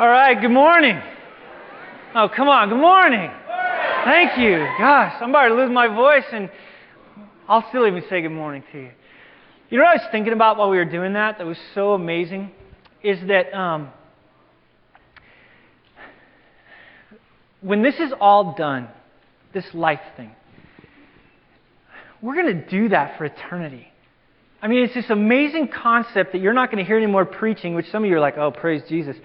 All right, good morning. Oh, come on, good morning. Thank you. Gosh, I'm about to lose my voice, and I'll still even say good morning to you. You know what I was thinking about while we were doing that that was so amazing? Is that um, when this is all done, this life thing, we're going to do that for eternity. I mean, it's this amazing concept that you're not going to hear any more preaching, which some of you are like, oh, praise Jesus.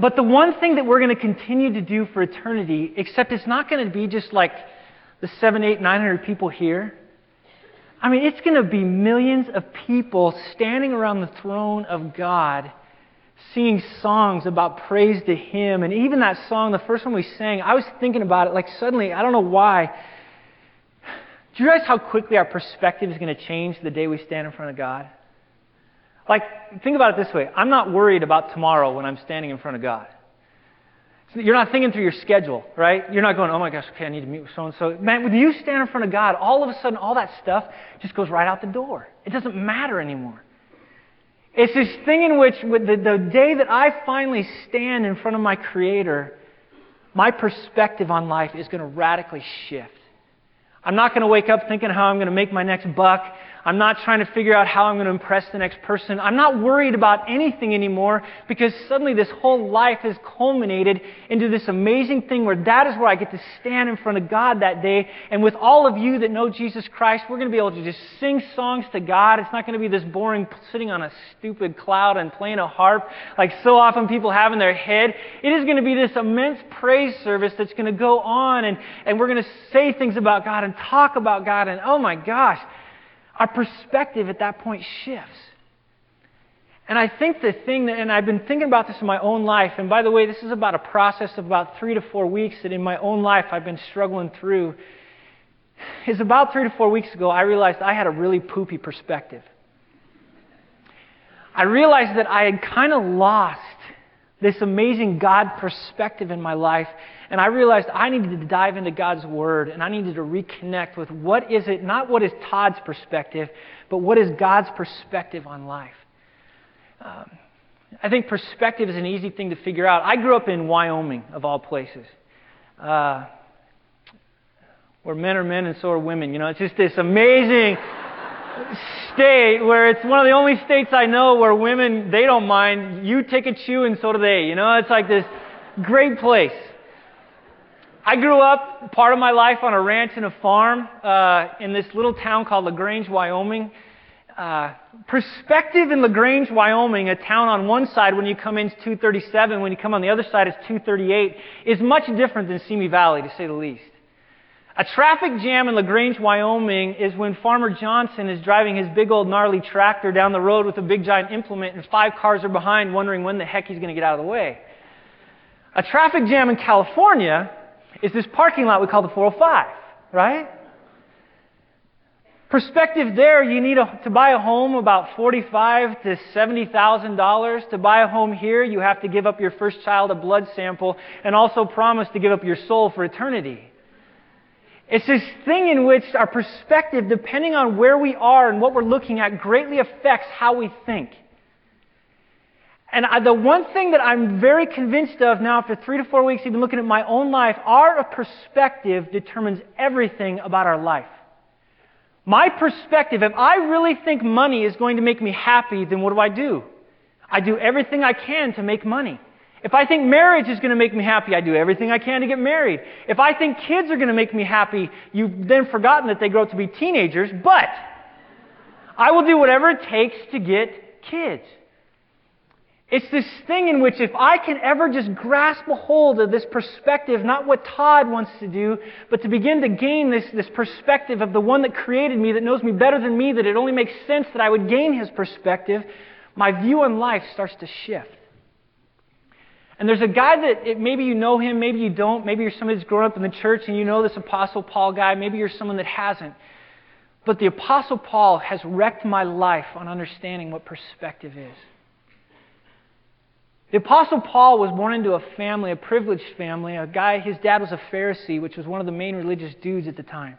But the one thing that we're going to continue to do for eternity, except it's not going to be just like the seven, eight, nine hundred people here. I mean, it's going to be millions of people standing around the throne of God singing songs about praise to Him. And even that song, the first one we sang, I was thinking about it like suddenly, I don't know why. Do you realize how quickly our perspective is going to change the day we stand in front of God? Like, think about it this way I'm not worried about tomorrow when I'm standing in front of God. You're not thinking through your schedule, right? You're not going, oh my gosh, okay, I need to meet with so and so. Man, when you stand in front of God, all of a sudden, all that stuff just goes right out the door. It doesn't matter anymore. It's this thing in which, the, the day that I finally stand in front of my Creator, my perspective on life is going to radically shift. I'm not going to wake up thinking how I'm going to make my next buck. I'm not trying to figure out how I'm going to impress the next person. I'm not worried about anything anymore because suddenly this whole life has culminated into this amazing thing where that is where I get to stand in front of God that day. And with all of you that know Jesus Christ, we're going to be able to just sing songs to God. It's not going to be this boring sitting on a stupid cloud and playing a harp like so often people have in their head. It is going to be this immense praise service that's going to go on and, and we're going to say things about God and talk about God. And oh my gosh, our perspective at that point shifts. And I think the thing that, and I've been thinking about this in my own life, and by the way, this is about a process of about three to four weeks that in my own life I've been struggling through, is about three to four weeks ago I realized I had a really poopy perspective. I realized that I had kind of lost this amazing God perspective in my life. And I realized I needed to dive into God's Word and I needed to reconnect with what is it, not what is Todd's perspective, but what is God's perspective on life. Um, I think perspective is an easy thing to figure out. I grew up in Wyoming, of all places, uh, where men are men and so are women. You know, it's just this amazing state where it's one of the only states I know where women, they don't mind. You take a chew and so do they. You know, it's like this great place. I grew up part of my life on a ranch and a farm uh, in this little town called LaGrange, Wyoming. Uh, perspective in LaGrange, Wyoming, a town on one side when you come in is 237, when you come on the other side it's 238, is much different than Simi Valley, to say the least. A traffic jam in LaGrange, Wyoming is when Farmer Johnson is driving his big old gnarly tractor down the road with a big giant implement and five cars are behind wondering when the heck he's going to get out of the way. A traffic jam in California is this parking lot we call the 405, right? Perspective there, you need a, to buy a home about forty-five to seventy thousand dollars. To buy a home here, you have to give up your first child a blood sample and also promise to give up your soul for eternity. It's this thing in which our perspective, depending on where we are and what we're looking at, greatly affects how we think. And I, the one thing that I'm very convinced of now, after three to four weeks, even looking at my own life, our perspective determines everything about our life. My perspective, if I really think money is going to make me happy, then what do I do? I do everything I can to make money. If I think marriage is going to make me happy, I do everything I can to get married. If I think kids are going to make me happy, you've then forgotten that they grow up to be teenagers, but I will do whatever it takes to get kids. It's this thing in which if I can ever just grasp a hold of this perspective, not what Todd wants to do, but to begin to gain this, this perspective of the one that created me, that knows me better than me, that it only makes sense that I would gain his perspective, my view on life starts to shift. And there's a guy that it, maybe you know him, maybe you don't. Maybe you're somebody that's grown up in the church and you know this Apostle Paul guy. Maybe you're someone that hasn't. But the Apostle Paul has wrecked my life on understanding what perspective is. The Apostle Paul was born into a family, a privileged family. A guy, his dad was a Pharisee, which was one of the main religious dudes at the time.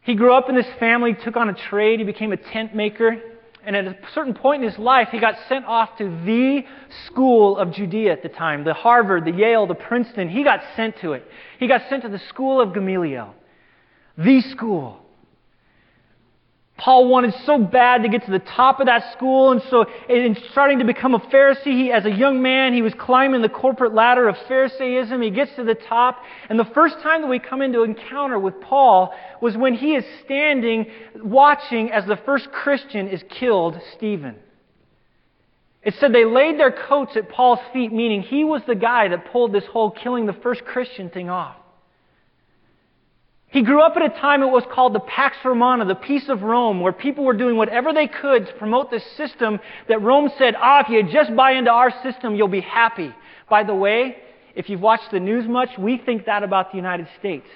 He grew up in this family, took on a trade, he became a tent maker. And at a certain point in his life, he got sent off to the school of Judea at the time the Harvard, the Yale, the Princeton. He got sent to it. He got sent to the school of Gamaliel, the school. Paul wanted so bad to get to the top of that school, and so in starting to become a Pharisee, he, as a young man, he was climbing the corporate ladder of Pharisaism. He gets to the top, and the first time that we come into encounter with Paul was when he is standing watching as the first Christian is killed, Stephen. It said they laid their coats at Paul's feet, meaning he was the guy that pulled this whole killing the first Christian thing off. He grew up at a time it was called the Pax Romana, the peace of Rome, where people were doing whatever they could to promote this system that Rome said, ah, if you just buy into our system, you'll be happy. By the way, if you've watched the news much, we think that about the United States.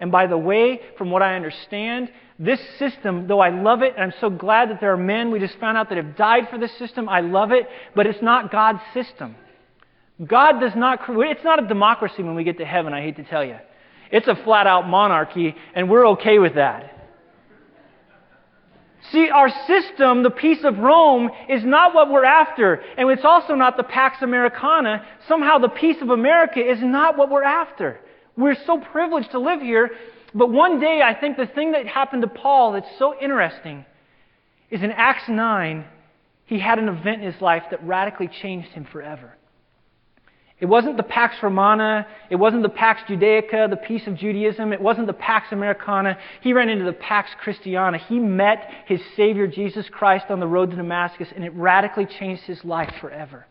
And by the way, from what I understand, this system, though I love it, and I'm so glad that there are men we just found out that have died for this system, I love it, but it's not God's system. God does not, it's not a democracy when we get to heaven, I hate to tell you. It's a flat out monarchy, and we're okay with that. See, our system, the peace of Rome, is not what we're after. And it's also not the Pax Americana. Somehow the peace of America is not what we're after. We're so privileged to live here. But one day, I think the thing that happened to Paul that's so interesting is in Acts 9, he had an event in his life that radically changed him forever. It wasn't the Pax Romana. It wasn't the Pax Judaica, the peace of Judaism. It wasn't the Pax Americana. He ran into the Pax Christiana. He met his Savior, Jesus Christ, on the road to Damascus, and it radically changed his life forever.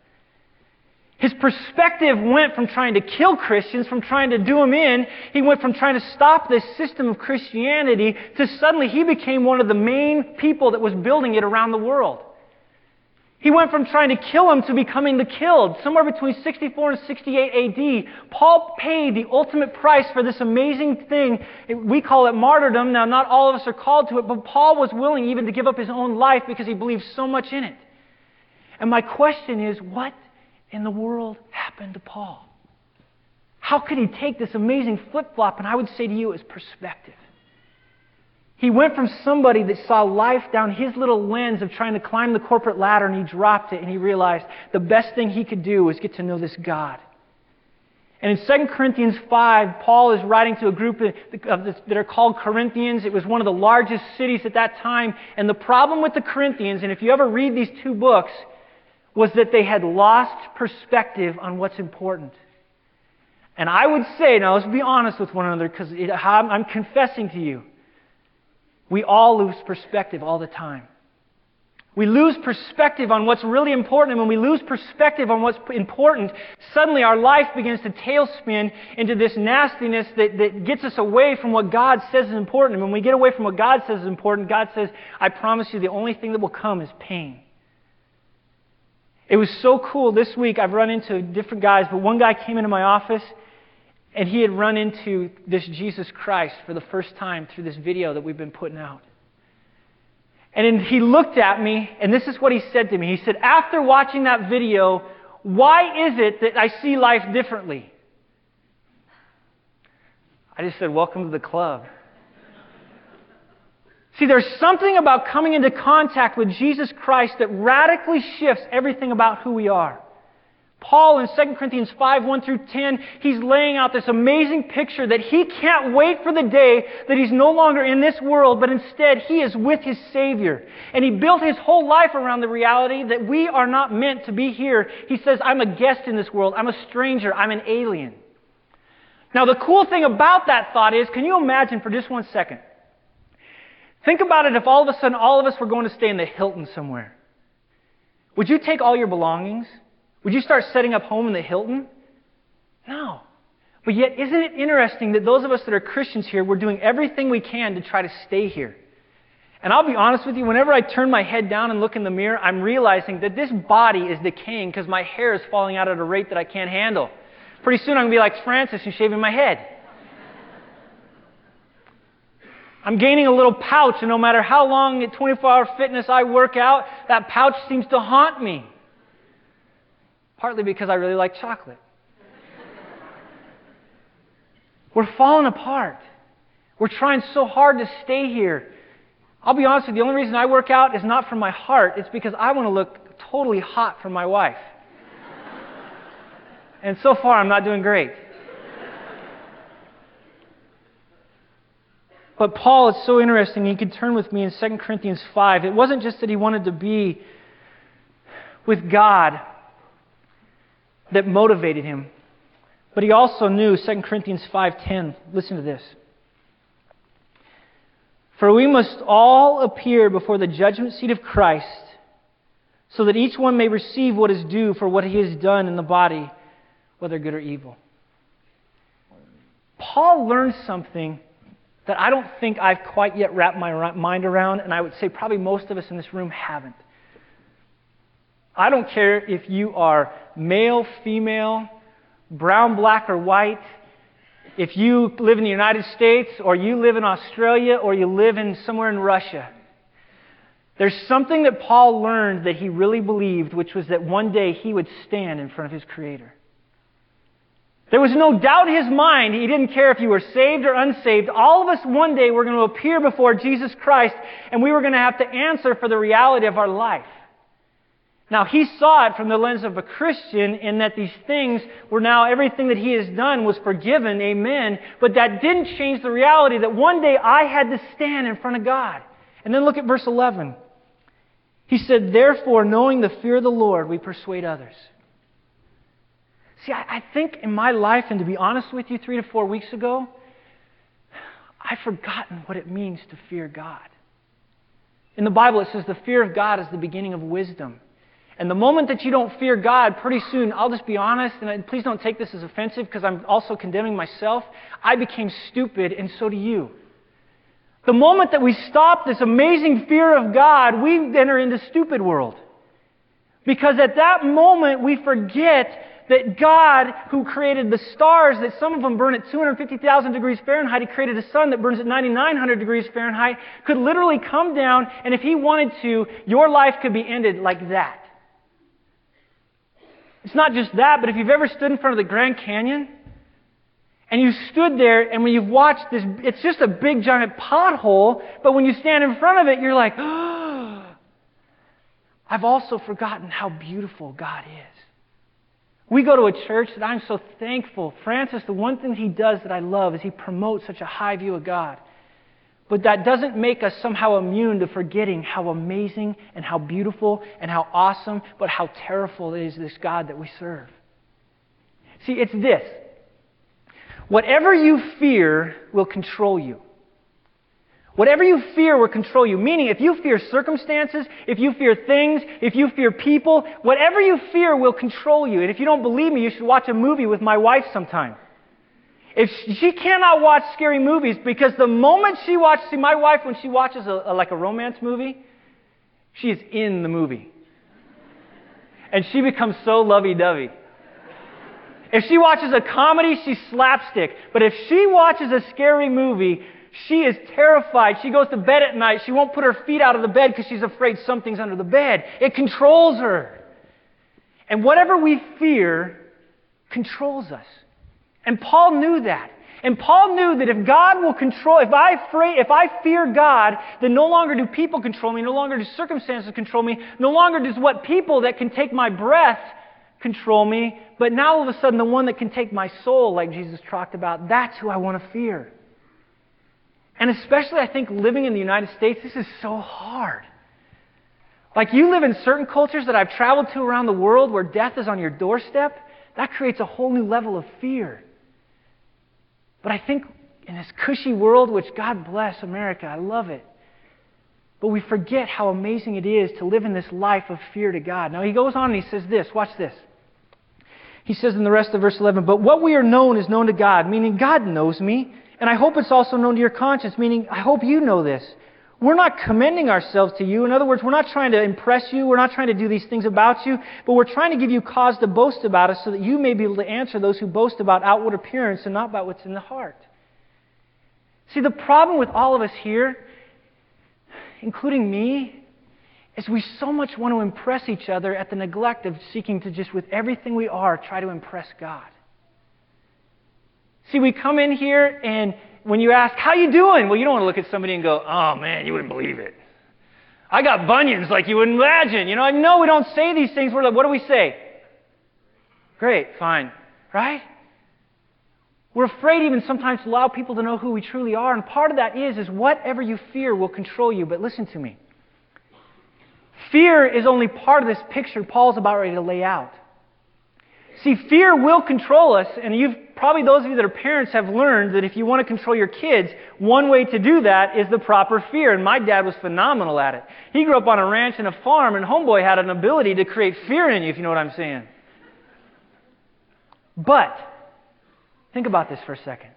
His perspective went from trying to kill Christians, from trying to do them in, he went from trying to stop this system of Christianity to suddenly he became one of the main people that was building it around the world. He went from trying to kill him to becoming the killed. Somewhere between 64 and 68 AD, Paul paid the ultimate price for this amazing thing. We call it martyrdom. Now, not all of us are called to it, but Paul was willing even to give up his own life because he believed so much in it. And my question is what in the world happened to Paul? How could he take this amazing flip flop? And I would say to you, it's perspective. He went from somebody that saw life down his little lens of trying to climb the corporate ladder and he dropped it and he realized the best thing he could do was get to know this God. And in 2 Corinthians 5, Paul is writing to a group that are called Corinthians. It was one of the largest cities at that time. And the problem with the Corinthians, and if you ever read these two books, was that they had lost perspective on what's important. And I would say, now let's be honest with one another because I'm confessing to you. We all lose perspective all the time. We lose perspective on what's really important, and when we lose perspective on what's important, suddenly our life begins to tailspin into this nastiness that, that gets us away from what God says is important. And when we get away from what God says is important, God says, I promise you the only thing that will come is pain. It was so cool this week. I've run into different guys, but one guy came into my office and he had run into this Jesus Christ for the first time through this video that we've been putting out. And he looked at me, and this is what he said to me. He said, After watching that video, why is it that I see life differently? I just said, Welcome to the club. See, there's something about coming into contact with Jesus Christ that radically shifts everything about who we are. Paul in 2 Corinthians 5 1 through 10, he's laying out this amazing picture that he can't wait for the day that he's no longer in this world, but instead he is with his Savior. And he built his whole life around the reality that we are not meant to be here. He says, I'm a guest in this world, I'm a stranger, I'm an alien. Now, the cool thing about that thought is can you imagine for just one second? Think about it if all of a sudden all of us were going to stay in the Hilton somewhere. Would you take all your belongings? Would you start setting up home in the Hilton? No. But yet, isn't it interesting that those of us that are Christians here, we're doing everything we can to try to stay here? And I'll be honest with you, whenever I turn my head down and look in the mirror, I'm realizing that this body is decaying because my hair is falling out at a rate that I can't handle. Pretty soon I'm going to be like Francis and shaving my head. I'm gaining a little pouch, and no matter how long at 24 hour fitness I work out, that pouch seems to haunt me partly because I really like chocolate. We're falling apart. We're trying so hard to stay here. I'll be honest with you, the only reason I work out is not from my heart, it's because I want to look totally hot for my wife. and so far, I'm not doing great. But Paul is so interesting. You can turn with me in 2 Corinthians 5. It wasn't just that he wanted to be with God that motivated him, but he also knew 2 Corinthians 5:10. Listen to this. For we must all appear before the judgment seat of Christ, so that each one may receive what is due for what he has done in the body, whether good or evil. Paul learned something that I don't think I've quite yet wrapped my mind around, and I would say probably most of us in this room haven't. I don't care if you are male, female, brown, black, or white, if you live in the United States, or you live in Australia, or you live in somewhere in Russia. There's something that Paul learned that he really believed, which was that one day he would stand in front of his Creator. There was no doubt in his mind. He didn't care if you were saved or unsaved. All of us one day were going to appear before Jesus Christ, and we were going to have to answer for the reality of our life. Now, he saw it from the lens of a Christian in that these things were now everything that he has done was forgiven, amen. But that didn't change the reality that one day I had to stand in front of God. And then look at verse 11. He said, Therefore, knowing the fear of the Lord, we persuade others. See, I, think in my life, and to be honest with you, three to four weeks ago, I've forgotten what it means to fear God. In the Bible, it says the fear of God is the beginning of wisdom. And the moment that you don't fear God, pretty soon, I'll just be honest, and please don't take this as offensive because I'm also condemning myself. I became stupid, and so do you. The moment that we stop this amazing fear of God, we enter into stupid world. Because at that moment, we forget that God, who created the stars, that some of them burn at 250,000 degrees Fahrenheit, He created a sun that burns at 9,900 degrees Fahrenheit, could literally come down, and if He wanted to, your life could be ended like that. It's not just that, but if you've ever stood in front of the Grand Canyon, and you stood there, and when you've watched this, it's just a big giant pothole, but when you stand in front of it, you're like, oh, I've also forgotten how beautiful God is. We go to a church that I'm so thankful. Francis, the one thing he does that I love is he promotes such a high view of God. But that doesn't make us somehow immune to forgetting how amazing and how beautiful and how awesome, but how terrible is this God that we serve. See, it's this. Whatever you fear will control you. Whatever you fear will control you. Meaning, if you fear circumstances, if you fear things, if you fear people, whatever you fear will control you. And if you don't believe me, you should watch a movie with my wife sometime. If she cannot watch scary movies, because the moment she watches, see, my wife, when she watches a, a, like a romance movie, she is in the movie. And she becomes so lovey dovey. If she watches a comedy, she's slapstick. But if she watches a scary movie, she is terrified. She goes to bed at night. She won't put her feet out of the bed because she's afraid something's under the bed. It controls her. And whatever we fear controls us. And Paul knew that. And Paul knew that if God will control, if I, if I fear God, then no longer do people control me, no longer do circumstances control me, no longer does what people that can take my breath control me, but now all of a sudden the one that can take my soul, like Jesus talked about, that's who I want to fear. And especially, I think, living in the United States, this is so hard. Like, you live in certain cultures that I've traveled to around the world where death is on your doorstep, that creates a whole new level of fear. But I think in this cushy world, which God bless America, I love it. But we forget how amazing it is to live in this life of fear to God. Now, he goes on and he says this watch this. He says in the rest of verse 11, But what we are known is known to God, meaning God knows me. And I hope it's also known to your conscience, meaning I hope you know this. We're not commending ourselves to you. In other words, we're not trying to impress you. We're not trying to do these things about you, but we're trying to give you cause to boast about us so that you may be able to answer those who boast about outward appearance and not about what's in the heart. See, the problem with all of us here, including me, is we so much want to impress each other at the neglect of seeking to just, with everything we are, try to impress God. See, we come in here and when you ask, How you doing? Well, you don't want to look at somebody and go, Oh man, you wouldn't believe it. I got bunions like you wouldn't imagine. You know, I know we don't say these things. We're like, what do we say? Great, fine. Right? We're afraid even sometimes to allow people to know who we truly are. And part of that is, is whatever you fear will control you. But listen to me. Fear is only part of this picture Paul's about ready to lay out. See, fear will control us, and you've probably those of you that are parents have learned that if you want to control your kids, one way to do that is the proper fear. And my dad was phenomenal at it. He grew up on a ranch and a farm, and homeboy had an ability to create fear in you, if you know what I'm saying. But think about this for a second.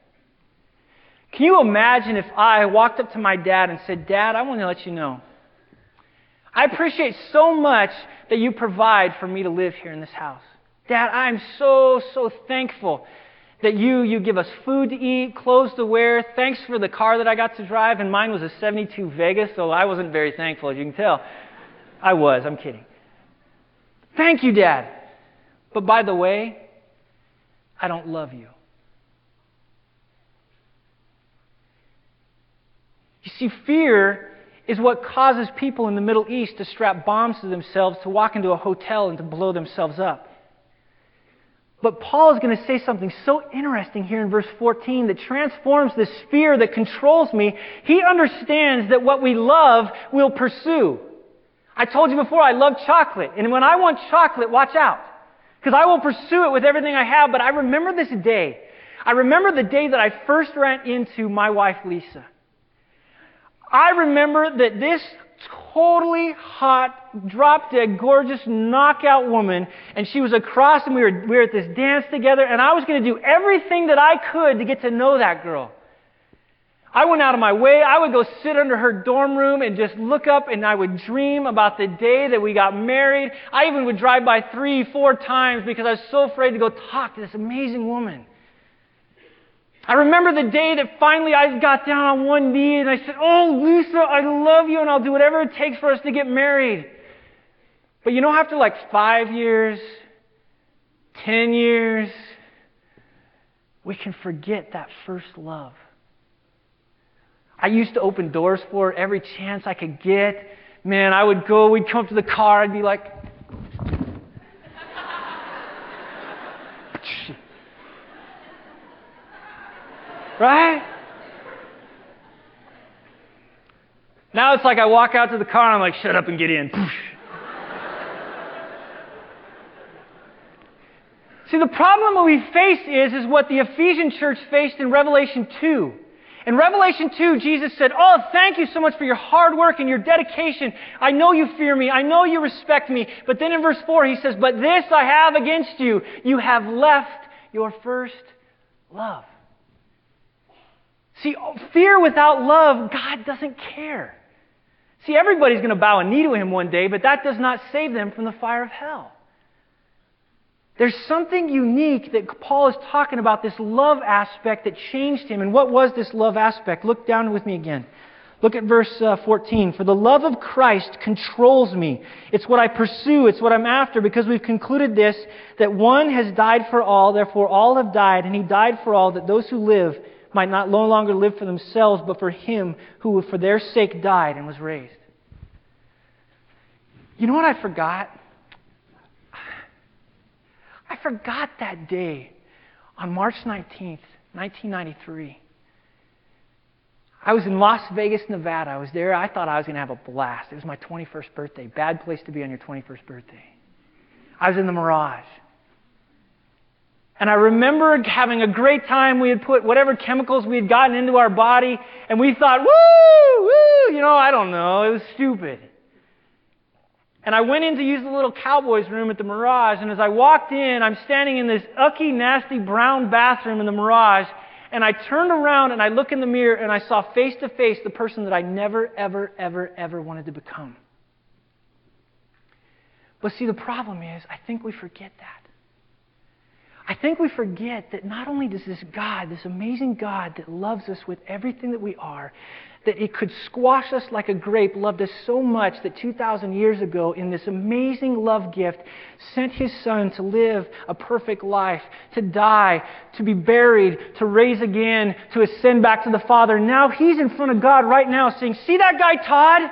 Can you imagine if I walked up to my dad and said, Dad, I want to let you know I appreciate so much that you provide for me to live here in this house. Dad, I'm so, so thankful that you, you give us food to eat, clothes to wear. Thanks for the car that I got to drive, and mine was a 72 Vegas, so I wasn't very thankful, as you can tell. I was, I'm kidding. Thank you, Dad. But by the way, I don't love you. You see, fear is what causes people in the Middle East to strap bombs to themselves, to walk into a hotel, and to blow themselves up. But Paul is going to say something so interesting here in verse 14 that transforms this fear that controls me. He understands that what we love will pursue. I told you before, I love chocolate. And when I want chocolate, watch out. Because I will pursue it with everything I have. But I remember this day. I remember the day that I first ran into my wife, Lisa. I remember that this totally hot, drop dead, gorgeous, knockout woman, and she was across, and we were, we were at this dance together, and I was going to do everything that I could to get to know that girl. I went out of my way. I would go sit under her dorm room and just look up and I would dream about the day that we got married. I even would drive by three, four times because I was so afraid to go talk to this amazing woman. I remember the day that finally I got down on one knee and I said, Oh, Lisa, I love you and I'll do whatever it takes for us to get married. But you know, after like five years, ten years, we can forget that first love. I used to open doors for her every chance I could get. Man, I would go, we'd come to the car, I'd be like, Right? Now it's like I walk out to the car and I'm like, shut up and get in. See, the problem that we face is, is what the Ephesian church faced in Revelation 2. In Revelation 2, Jesus said, Oh, thank you so much for your hard work and your dedication. I know you fear me. I know you respect me. But then in verse 4, he says, But this I have against you. You have left your first love. See, fear without love, God doesn't care. See, everybody's going to bow a knee to him one day, but that does not save them from the fire of hell. There's something unique that Paul is talking about, this love aspect that changed him. And what was this love aspect? Look down with me again. Look at verse uh, 14. For the love of Christ controls me. It's what I pursue. It's what I'm after because we've concluded this that one has died for all, therefore all have died, and he died for all, that those who live might not no longer live for themselves, but for him who for their sake died and was raised. You know what I forgot? I forgot that day on March 19th, 1993. I was in Las Vegas, Nevada. I was there. I thought I was going to have a blast. It was my 21st birthday. Bad place to be on your 21st birthday. I was in the Mirage. And I remember having a great time. We had put whatever chemicals we had gotten into our body, and we thought, woo, woo, you know, I don't know. It was stupid. And I went in to use the little cowboys room at the Mirage, and as I walked in, I'm standing in this ucky, nasty brown bathroom in the Mirage, and I turned around and I look in the mirror and I saw face to face the person that I never, ever, ever, ever wanted to become. But see, the problem is, I think we forget that. I think we forget that not only does this God, this amazing God that loves us with everything that we are, that it could squash us like a grape, loved us so much that 2,000 years ago, in this amazing love gift, sent his son to live a perfect life, to die, to be buried, to raise again, to ascend back to the Father. Now he's in front of God right now saying, See that guy, Todd?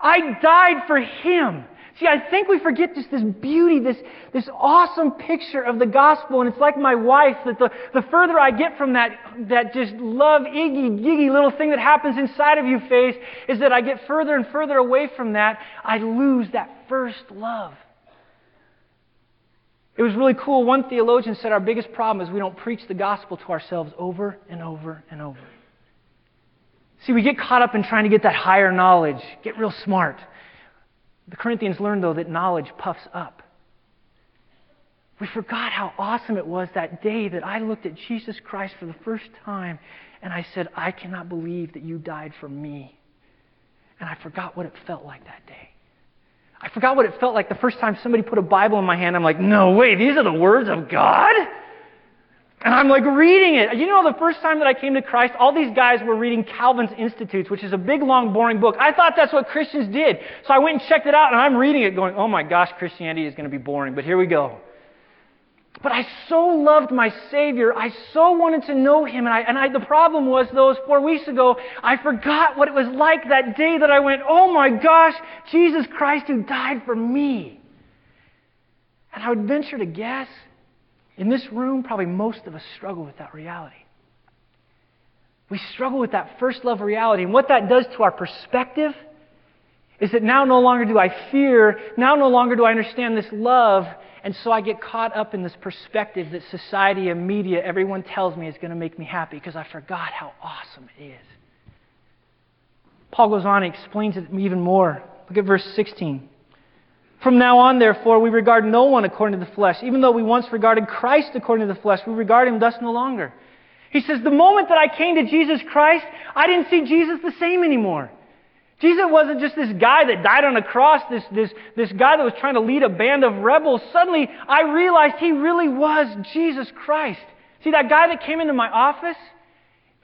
I died for him. See, I think we forget just this beauty, this, this awesome picture of the gospel. And it's like my wife, that the, the further I get from that, that just love, iggy, giggy little thing that happens inside of you phase, is that I get further and further away from that. I lose that first love. It was really cool. One theologian said our biggest problem is we don't preach the gospel to ourselves over and over and over. See, we get caught up in trying to get that higher knowledge, get real smart. The Corinthians learned, though, that knowledge puffs up. We forgot how awesome it was that day that I looked at Jesus Christ for the first time and I said, I cannot believe that you died for me. And I forgot what it felt like that day. I forgot what it felt like the first time somebody put a Bible in my hand. I'm like, no way, these are the words of God? And I'm like reading it. You know, the first time that I came to Christ, all these guys were reading Calvin's Institutes, which is a big, long, boring book. I thought that's what Christians did. So I went and checked it out, and I'm reading it going, oh my gosh, Christianity is going to be boring, but here we go. But I so loved my Savior. I so wanted to know Him. And, I, and I, the problem was, those four weeks ago, I forgot what it was like that day that I went, oh my gosh, Jesus Christ who died for me. And I would venture to guess in this room, probably most of us struggle with that reality. We struggle with that first love reality. And what that does to our perspective is that now no longer do I fear, now no longer do I understand this love, and so I get caught up in this perspective that society and media, everyone tells me is going to make me happy because I forgot how awesome it is. Paul goes on and explains it even more. Look at verse 16. From now on, therefore, we regard no one according to the flesh. Even though we once regarded Christ according to the flesh, we regard him thus no longer. He says, The moment that I came to Jesus Christ, I didn't see Jesus the same anymore. Jesus wasn't just this guy that died on a cross, this, this, this guy that was trying to lead a band of rebels. Suddenly, I realized he really was Jesus Christ. See, that guy that came into my office,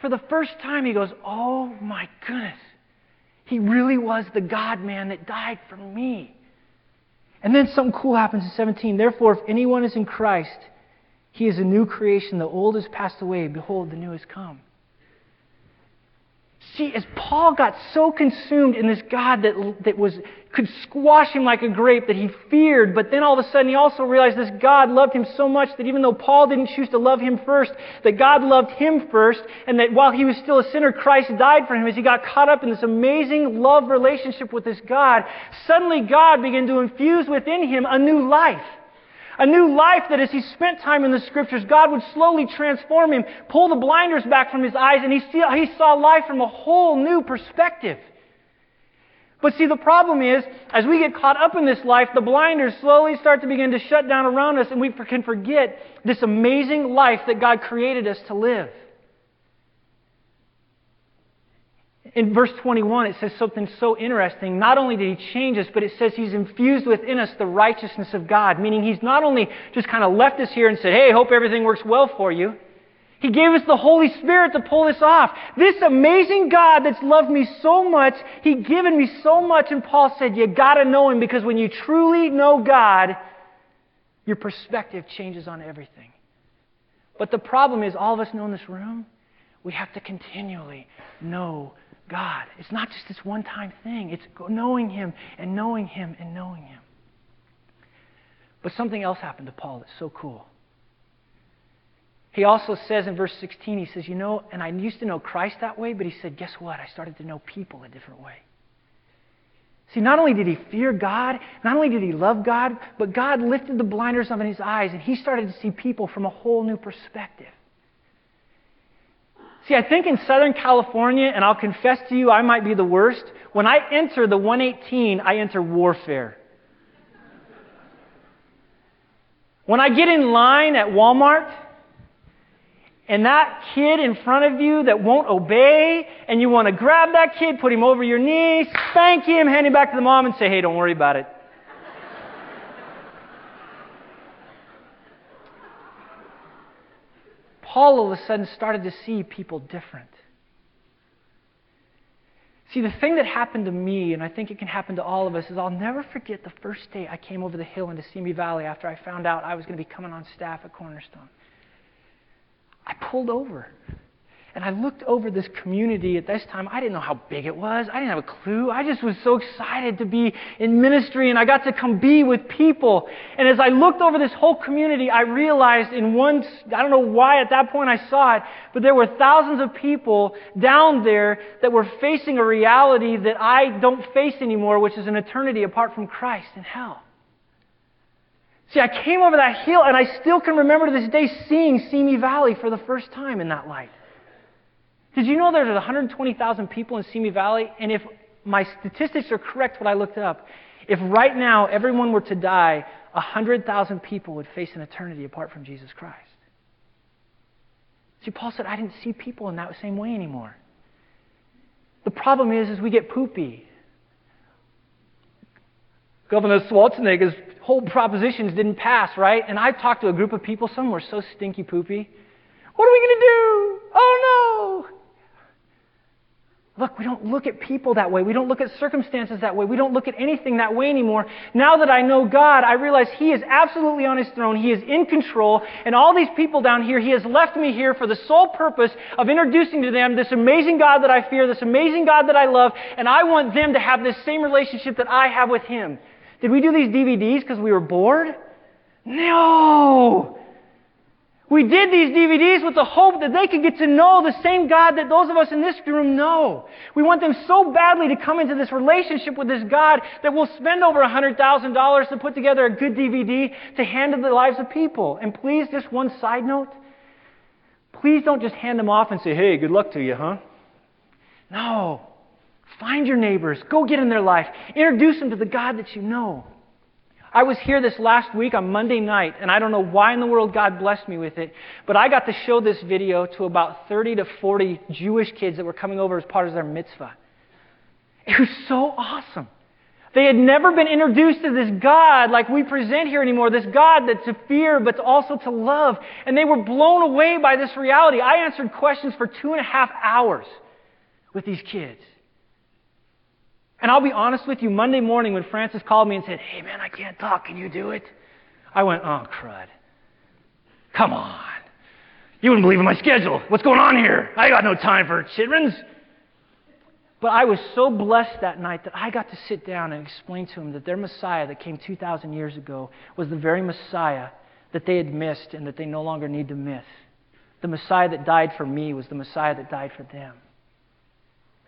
for the first time, he goes, Oh my goodness. He really was the God man that died for me. And then something cool happens in 17. Therefore, if anyone is in Christ, he is a new creation. The old has passed away. Behold, the new has come. See, as Paul got so consumed in this God that, that was, could squash him like a grape that he feared, but then all of a sudden he also realized this God loved him so much that even though Paul didn't choose to love him first, that God loved him first, and that while he was still a sinner, Christ died for him. As he got caught up in this amazing love relationship with this God, suddenly God began to infuse within him a new life. A new life that as he spent time in the scriptures, God would slowly transform him, pull the blinders back from his eyes, and he, saw life from a whole new perspective. But see, the problem is, as we get caught up in this life, the blinders slowly start to begin to shut down around us, and we can forget this amazing life that God created us to live. in verse 21, it says something so interesting. Not only did he change us, but it says he's infused within us the righteousness of God, meaning he's not only just kind of left us here and said, hey, hope everything works well for you. He gave us the Holy Spirit to pull this off. This amazing God that's loved me so much, He given me so much, and Paul said, you gotta know Him because when you truly know God, your perspective changes on everything. But the problem is, all of us know in this room, we have to continually know God. It's not just this one time thing, it's knowing Him and knowing Him and knowing Him. But something else happened to Paul that's so cool. He also says in verse 16, he says, You know, and I used to know Christ that way, but he said, Guess what? I started to know people a different way. See, not only did he fear God, not only did he love God, but God lifted the blinders off of his eyes and he started to see people from a whole new perspective. See, I think in Southern California, and I'll confess to you, I might be the worst. When I enter the 118, I enter warfare. When I get in line at Walmart, and that kid in front of you that won't obey, and you want to grab that kid, put him over your knee, spank him, hand him back to the mom, and say, hey, don't worry about it. Paul all of a sudden started to see people different. See, the thing that happened to me, and I think it can happen to all of us, is I'll never forget the first day I came over the hill into Simi Valley after I found out I was going to be coming on staff at Cornerstone. Pulled over and I looked over this community at this time. I didn't know how big it was. I didn't have a clue. I just was so excited to be in ministry and I got to come be with people. And as I looked over this whole community, I realized in one, I don't know why at that point I saw it, but there were thousands of people down there that were facing a reality that I don't face anymore, which is an eternity apart from Christ in hell. See, I came over that hill and I still can remember to this day seeing Simi Valley for the first time in that light. Did you know there's 120,000 people in Simi Valley? And if my statistics are correct, what I looked up, if right now everyone were to die, 100,000 people would face an eternity apart from Jesus Christ. See, Paul said, I didn't see people in that same way anymore. The problem is, is we get poopy. Governor Schwarzenegger's whole propositions didn't pass, right? And I talked to a group of people, some were so stinky poopy. What are we going to do? Oh no! Look, we don't look at people that way. We don't look at circumstances that way. We don't look at anything that way anymore. Now that I know God, I realize He is absolutely on His throne. He is in control. And all these people down here, He has left me here for the sole purpose of introducing to them this amazing God that I fear, this amazing God that I love, and I want them to have this same relationship that I have with Him. Did we do these DVDs because we were bored? No! We did these DVDs with the hope that they could get to know the same God that those of us in this room know. We want them so badly to come into this relationship with this God that we'll spend over $100,000 to put together a good DVD to hand to the lives of people. And please, just one side note. Please don't just hand them off and say, hey, good luck to you, huh? No. Find your neighbors. Go get in their life. Introduce them to the God that you know. I was here this last week on Monday night, and I don't know why in the world God blessed me with it, but I got to show this video to about 30 to 40 Jewish kids that were coming over as part of their mitzvah. It was so awesome. They had never been introduced to this God like we present here anymore, this God that's to fear but also to love. And they were blown away by this reality. I answered questions for two and a half hours with these kids. And I'll be honest with you, Monday morning when Francis called me and said, Hey man, I can't talk, can you do it? I went, Oh, crud. Come on. You wouldn't believe in my schedule. What's going on here? I got no time for children's. But I was so blessed that night that I got to sit down and explain to them that their Messiah that came 2,000 years ago was the very Messiah that they had missed and that they no longer need to miss. The Messiah that died for me was the Messiah that died for them.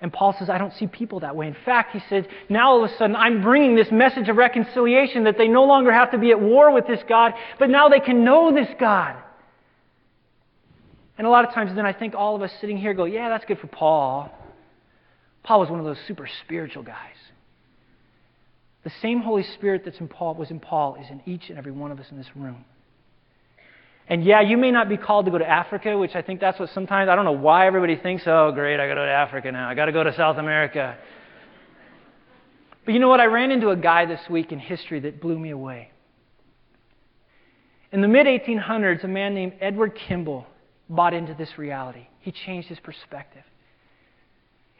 And Paul says, I don't see people that way. In fact, he said, now all of a sudden I'm bringing this message of reconciliation that they no longer have to be at war with this God, but now they can know this God. And a lot of times then I think all of us sitting here go, yeah, that's good for Paul. Paul was one of those super spiritual guys. The same Holy Spirit that's in Paul was in Paul is in each and every one of us in this room. And yeah, you may not be called to go to Africa, which I think that's what sometimes, I don't know why everybody thinks, oh, great, I got to go to Africa now. I got to go to South America. But you know what? I ran into a guy this week in history that blew me away. In the mid 1800s, a man named Edward Kimball bought into this reality. He changed his perspective.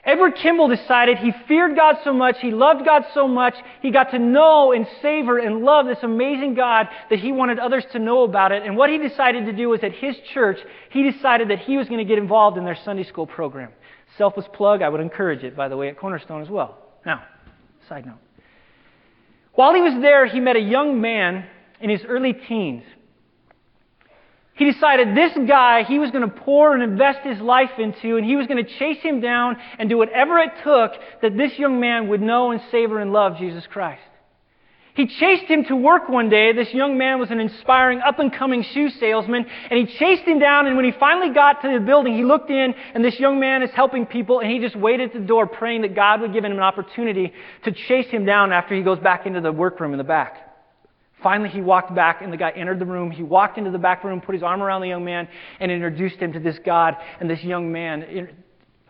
Edward Kimball decided he feared God so much, he loved God so much, he got to know and savor and love this amazing God that he wanted others to know about it. And what he decided to do was at his church, he decided that he was going to get involved in their Sunday school program. Selfless plug, I would encourage it, by the way, at Cornerstone as well. Now, side note. While he was there, he met a young man in his early teens he decided this guy he was going to pour and invest his life into, and he was going to chase him down and do whatever it took that this young man would know and savor and love Jesus Christ. He chased him to work one day. This young man was an inspiring up and coming shoe salesman, and he chased him down. And when he finally got to the building, he looked in, and this young man is helping people, and he just waited at the door praying that God would give him an opportunity to chase him down after he goes back into the workroom in the back. Finally, he walked back, and the guy entered the room. He walked into the back room, put his arm around the young man, and introduced him to this God. And this young man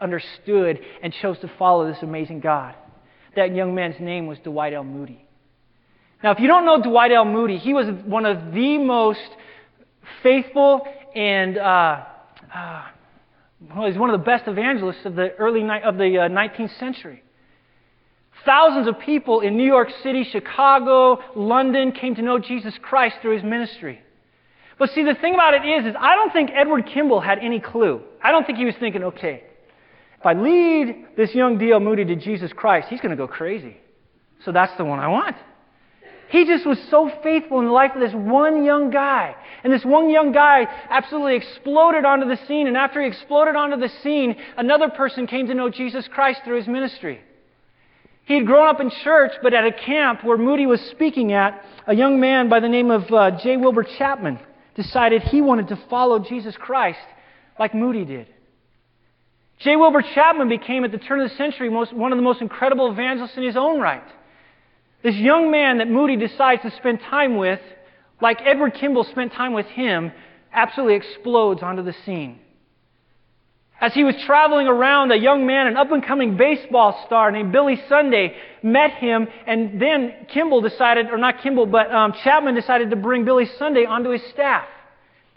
understood and chose to follow this amazing God. That young man's name was Dwight L. Moody. Now, if you don't know Dwight L. Moody, he was one of the most faithful and uh, uh, well, he's one of the best evangelists of the early ni- of the uh, 19th century. Thousands of people in New York City, Chicago, London came to know Jesus Christ through his ministry. But see, the thing about it is, is I don't think Edward Kimball had any clue. I don't think he was thinking, okay, if I lead this young D.L. Moody to Jesus Christ, he's going to go crazy. So that's the one I want. He just was so faithful in the life of this one young guy. And this one young guy absolutely exploded onto the scene. And after he exploded onto the scene, another person came to know Jesus Christ through his ministry. He had grown up in church, but at a camp where Moody was speaking at, a young man by the name of uh, J. Wilbur Chapman decided he wanted to follow Jesus Christ like Moody did. J. Wilbur Chapman became, at the turn of the century, most, one of the most incredible evangelists in his own right. This young man that Moody decides to spend time with, like Edward Kimball spent time with him, absolutely explodes onto the scene. As he was traveling around, a young man, an up and coming baseball star named Billy Sunday, met him, and then Kimball decided, or not Kimball, but um, Chapman decided to bring Billy Sunday onto his staff.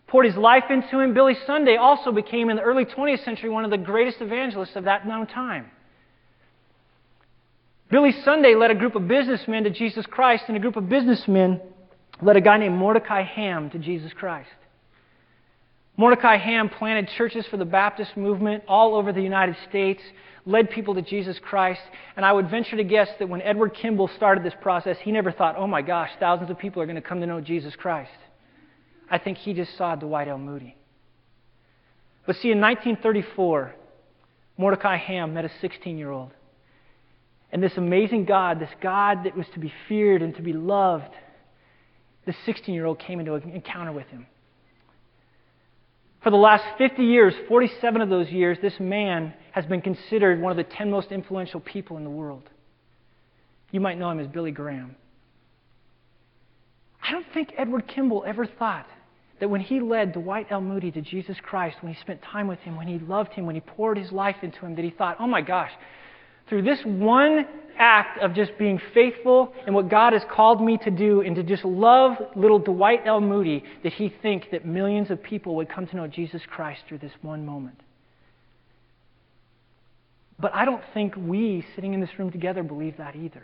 Poured his life into him. Billy Sunday also became, in the early 20th century, one of the greatest evangelists of that known time. Billy Sunday led a group of businessmen to Jesus Christ, and a group of businessmen led a guy named Mordecai Ham to Jesus Christ. Mordecai Ham planted churches for the Baptist movement all over the United States, led people to Jesus Christ, and I would venture to guess that when Edward Kimball started this process, he never thought, oh my gosh, thousands of people are going to come to know Jesus Christ. I think he just saw Dwight L. Moody. But see, in 1934, Mordecai Ham met a 16 year old. And this amazing God, this God that was to be feared and to be loved, the 16 year old came into an encounter with him. For the last 50 years, 47 of those years, this man has been considered one of the 10 most influential people in the world. You might know him as Billy Graham. I don't think Edward Kimball ever thought that when he led Dwight L. Moody to Jesus Christ, when he spent time with him, when he loved him, when he poured his life into him, that he thought, oh my gosh, through this one act of just being faithful in what God has called me to do and to just love little Dwight L. Moody, did he think that millions of people would come to know Jesus Christ through this one moment. But I don't think we, sitting in this room together, believe that either.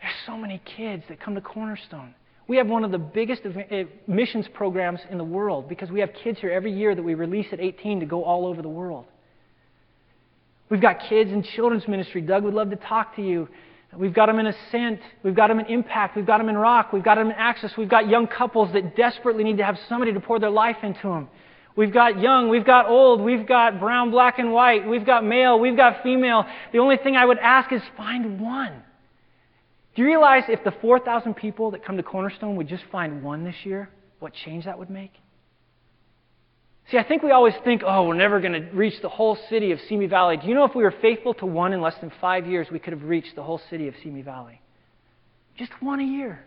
There's so many kids that come to Cornerstone. We have one of the biggest eh, missions programs in the world because we have kids here every year that we release at 18 to go all over the world. We've got kids in children's ministry. Doug would love to talk to you. We've got them in Ascent. We've got them in Impact. We've got them in Rock. We've got them in Access. We've got young couples that desperately need to have somebody to pour their life into them. We've got young, we've got old, we've got brown, black, and white, we've got male, we've got female. The only thing I would ask is find one. Do you realize if the 4,000 people that come to Cornerstone would just find one this year, what change that would make? See, I think we always think, oh, we're never going to reach the whole city of Simi Valley. Do you know if we were faithful to one in less than five years, we could have reached the whole city of Simi Valley? Just one a year.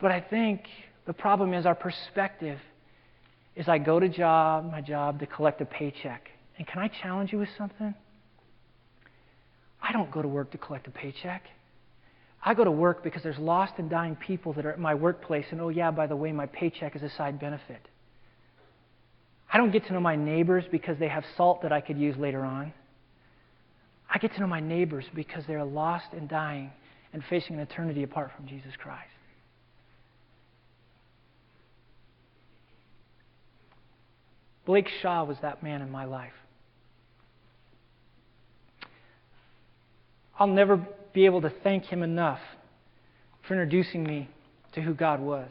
But I think the problem is our perspective is I go to job, my job to collect a paycheck. And can I challenge you with something? I don't go to work to collect a paycheck. I go to work because there's lost and dying people that are at my workplace, and oh, yeah, by the way, my paycheck is a side benefit. I don't get to know my neighbors because they have salt that I could use later on. I get to know my neighbors because they're lost and dying and facing an eternity apart from Jesus Christ. Blake Shaw was that man in my life. I'll never be able to thank him enough for introducing me to who God was.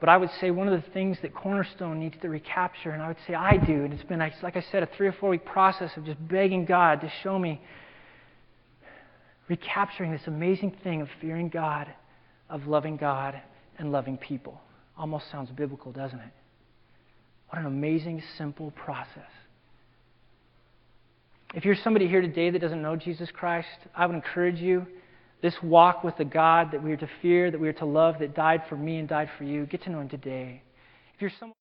But I would say one of the things that Cornerstone needs to recapture, and I would say I do, and it's been, like I said, a three or four week process of just begging God to show me recapturing this amazing thing of fearing God, of loving God, and loving people. Almost sounds biblical, doesn't it? What an amazing, simple process. If you're somebody here today that doesn't know Jesus Christ, I would encourage you this walk with the God that we are to fear, that we are to love, that died for me and died for you. Get to know Him today. If you're someone